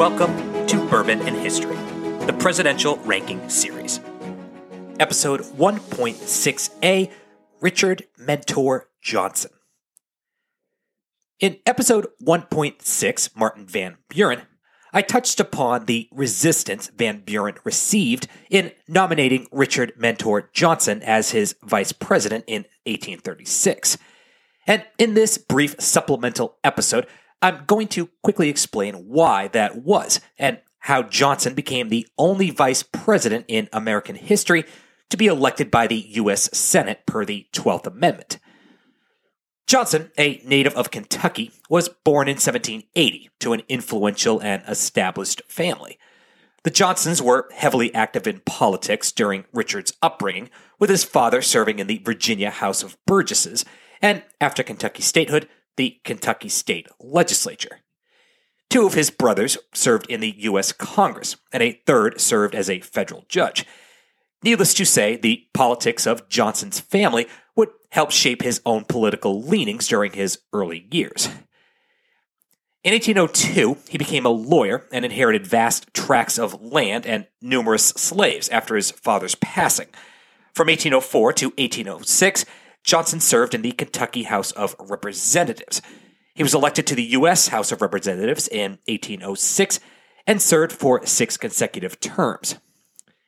welcome to Bourbon and History, the Presidential Ranking Series. Episode 1.6a Richard Mentor Johnson. In episode 1.6, Martin Van Buren, I touched upon the resistance Van Buren received in nominating Richard Mentor Johnson as his vice president in 1836. And in this brief supplemental episode, I'm going to quickly explain why that was and how Johnson became the only vice president in American history to be elected by the U.S. Senate per the 12th Amendment. Johnson, a native of Kentucky, was born in 1780 to an influential and established family. The Johnsons were heavily active in politics during Richard's upbringing, with his father serving in the Virginia House of Burgesses, and after Kentucky statehood, the Kentucky State Legislature. Two of his brothers served in the U.S. Congress, and a third served as a federal judge. Needless to say, the politics of Johnson's family would help shape his own political leanings during his early years. In 1802, he became a lawyer and inherited vast tracts of land and numerous slaves after his father's passing. From 1804 to 1806, Johnson served in the Kentucky House of Representatives. He was elected to the U.S. House of Representatives in 1806 and served for six consecutive terms.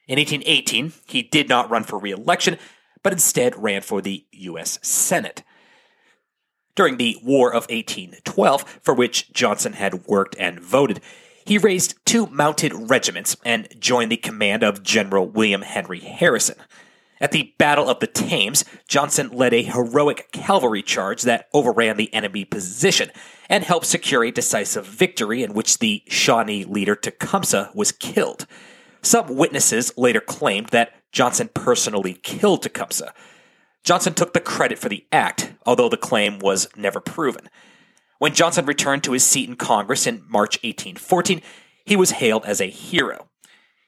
In 1818, he did not run for re election, but instead ran for the U.S. Senate. During the War of 1812, for which Johnson had worked and voted, he raised two mounted regiments and joined the command of General William Henry Harrison. At the Battle of the Thames, Johnson led a heroic cavalry charge that overran the enemy position and helped secure a decisive victory in which the Shawnee leader Tecumseh was killed. Some witnesses later claimed that Johnson personally killed Tecumseh. Johnson took the credit for the act, although the claim was never proven. When Johnson returned to his seat in Congress in March 1814, he was hailed as a hero.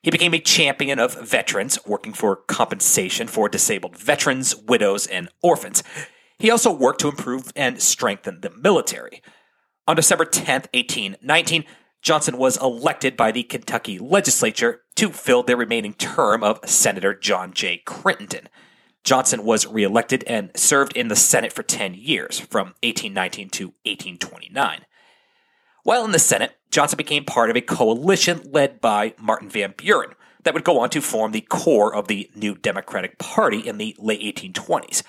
He became a champion of veterans, working for compensation for disabled veterans, widows, and orphans. He also worked to improve and strengthen the military. On December 10, 1819, Johnson was elected by the Kentucky legislature to fill the remaining term of Senator John J. Crittenden. Johnson was reelected and served in the Senate for 10 years, from 1819 to 1829. While in the Senate, Johnson became part of a coalition led by Martin Van Buren that would go on to form the core of the New Democratic Party in the late 1820s.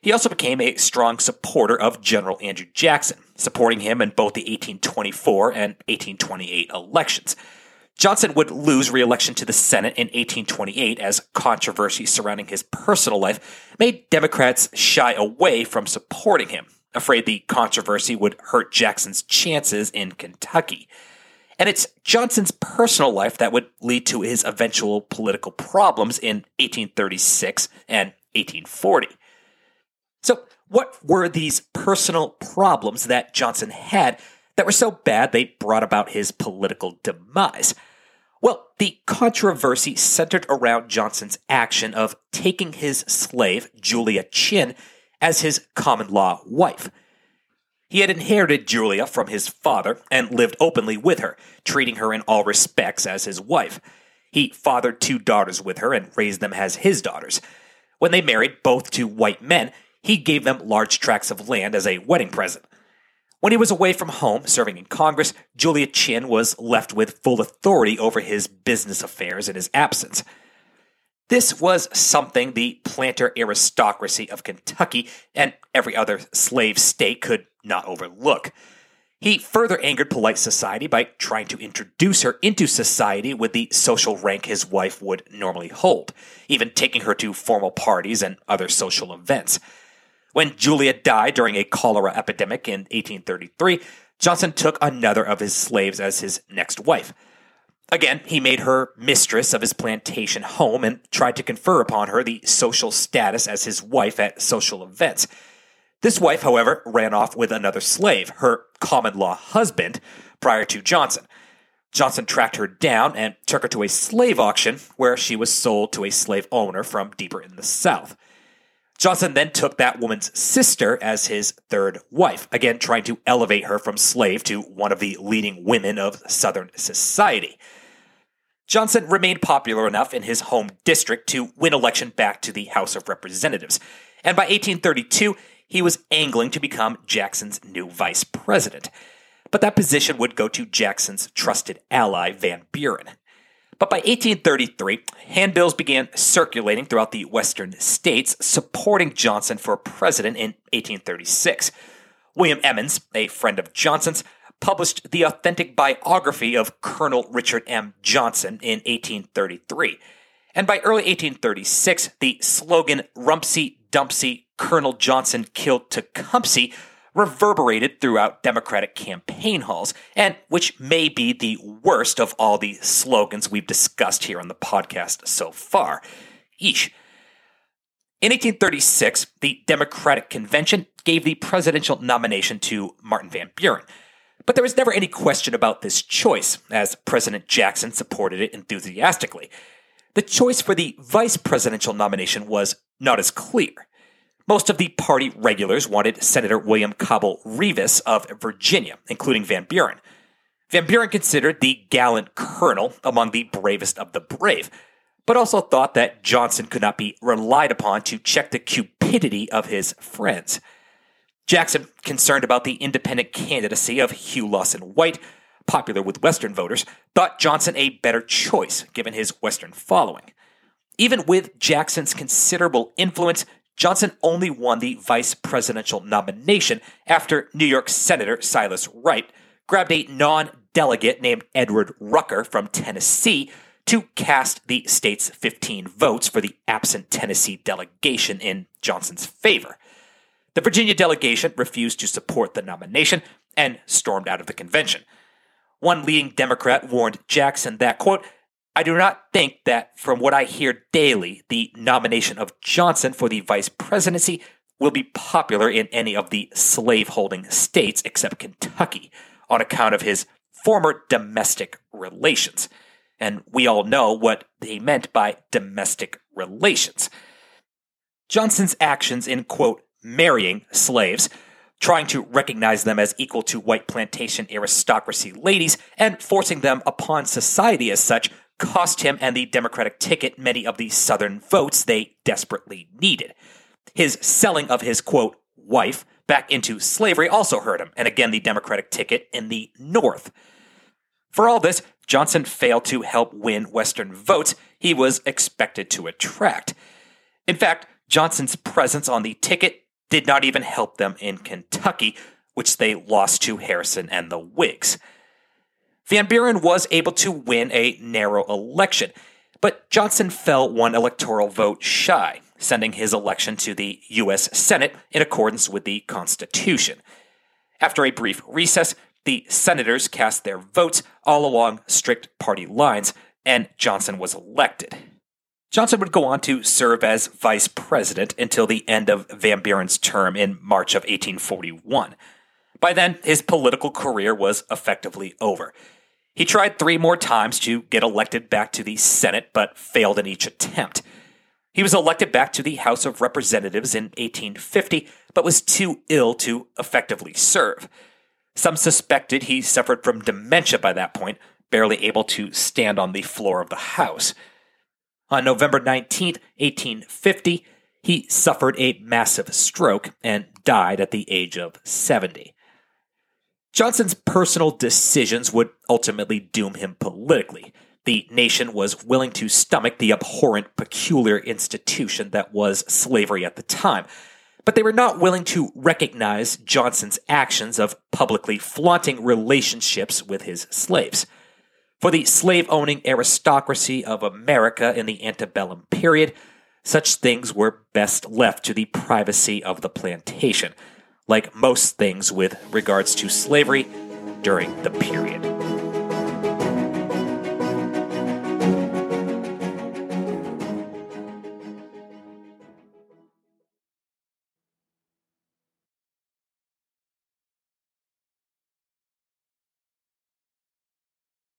He also became a strong supporter of General Andrew Jackson, supporting him in both the 1824 and 1828 elections. Johnson would lose re election to the Senate in 1828 as controversy surrounding his personal life made Democrats shy away from supporting him, afraid the controversy would hurt Jackson's chances in Kentucky. And it's Johnson's personal life that would lead to his eventual political problems in 1836 and 1840. So, what were these personal problems that Johnson had that were so bad they brought about his political demise? Well, the controversy centered around Johnson's action of taking his slave, Julia Chinn, as his common law wife. He had inherited Julia from his father and lived openly with her, treating her in all respects as his wife. He fathered two daughters with her and raised them as his daughters. When they married, both to white men, he gave them large tracts of land as a wedding present. When he was away from home, serving in Congress, Julia Chinn was left with full authority over his business affairs in his absence. This was something the planter aristocracy of Kentucky and every other slave state could not overlook. He further angered polite society by trying to introduce her into society with the social rank his wife would normally hold, even taking her to formal parties and other social events. When Julia died during a cholera epidemic in 1833, Johnson took another of his slaves as his next wife. Again, he made her mistress of his plantation home and tried to confer upon her the social status as his wife at social events. This wife, however, ran off with another slave, her common law husband, prior to Johnson. Johnson tracked her down and took her to a slave auction where she was sold to a slave owner from deeper in the South. Johnson then took that woman's sister as his third wife, again trying to elevate her from slave to one of the leading women of Southern society. Johnson remained popular enough in his home district to win election back to the House of Representatives, and by 1832, he was angling to become Jackson's new vice president. But that position would go to Jackson's trusted ally, Van Buren. But by 1833, handbills began circulating throughout the western states supporting Johnson for president in 1836. William Emmons, a friend of Johnson's, published the authentic biography of Colonel Richard M. Johnson in 1833. And by early 1836, the slogan Rumpsy Dumpsy Colonel Johnson killed Tecumseh reverberated throughout Democratic campaign halls, and which may be the worst of all the slogans we've discussed here on the podcast so far. Eesh. In 1836, the Democratic Convention gave the presidential nomination to Martin Van Buren. But there was never any question about this choice, as President Jackson supported it enthusiastically. The choice for the vice presidential nomination was not as clear. Most of the party regulars wanted Senator William Cabell Rives of Virginia, including Van Buren. Van Buren considered the gallant colonel among the bravest of the brave, but also thought that Johnson could not be relied upon to check the cupidity of his friends. Jackson, concerned about the independent candidacy of Hugh Lawson White, popular with Western voters, thought Johnson a better choice given his Western following. Even with Jackson's considerable influence, Johnson only won the vice presidential nomination after New York Senator Silas Wright grabbed a non delegate named Edward Rucker from Tennessee to cast the state's 15 votes for the absent Tennessee delegation in Johnson's favor. The Virginia delegation refused to support the nomination and stormed out of the convention. One leading Democrat warned Jackson that, quote, I do not think that, from what I hear daily, the nomination of Johnson for the vice presidency will be popular in any of the slave-holding states except Kentucky on account of his former domestic relations. And we all know what they meant by domestic relations. Johnson's actions in, quote, marrying slaves, trying to recognize them as equal to white plantation aristocracy ladies, and forcing them upon society as such cost him and the Democratic ticket many of the Southern votes they desperately needed. His selling of his, quote, wife back into slavery also hurt him, and again the Democratic ticket in the North. For all this, Johnson failed to help win Western votes he was expected to attract. In fact, Johnson's presence on the ticket did not even help them in Kentucky, which they lost to Harrison and the Whigs. Van Buren was able to win a narrow election, but Johnson fell one electoral vote shy, sending his election to the U.S. Senate in accordance with the Constitution. After a brief recess, the senators cast their votes all along strict party lines, and Johnson was elected. Johnson would go on to serve as vice president until the end of Van Buren's term in March of 1841. By then, his political career was effectively over. He tried three more times to get elected back to the Senate, but failed in each attempt. He was elected back to the House of Representatives in 1850, but was too ill to effectively serve. Some suspected he suffered from dementia by that point, barely able to stand on the floor of the House. On November 19, 1850, he suffered a massive stroke and died at the age of 70. Johnson's personal decisions would ultimately doom him politically. The nation was willing to stomach the abhorrent, peculiar institution that was slavery at the time, but they were not willing to recognize Johnson's actions of publicly flaunting relationships with his slaves. For the slave owning aristocracy of America in the antebellum period, such things were best left to the privacy of the plantation like most things with regards to slavery during the period.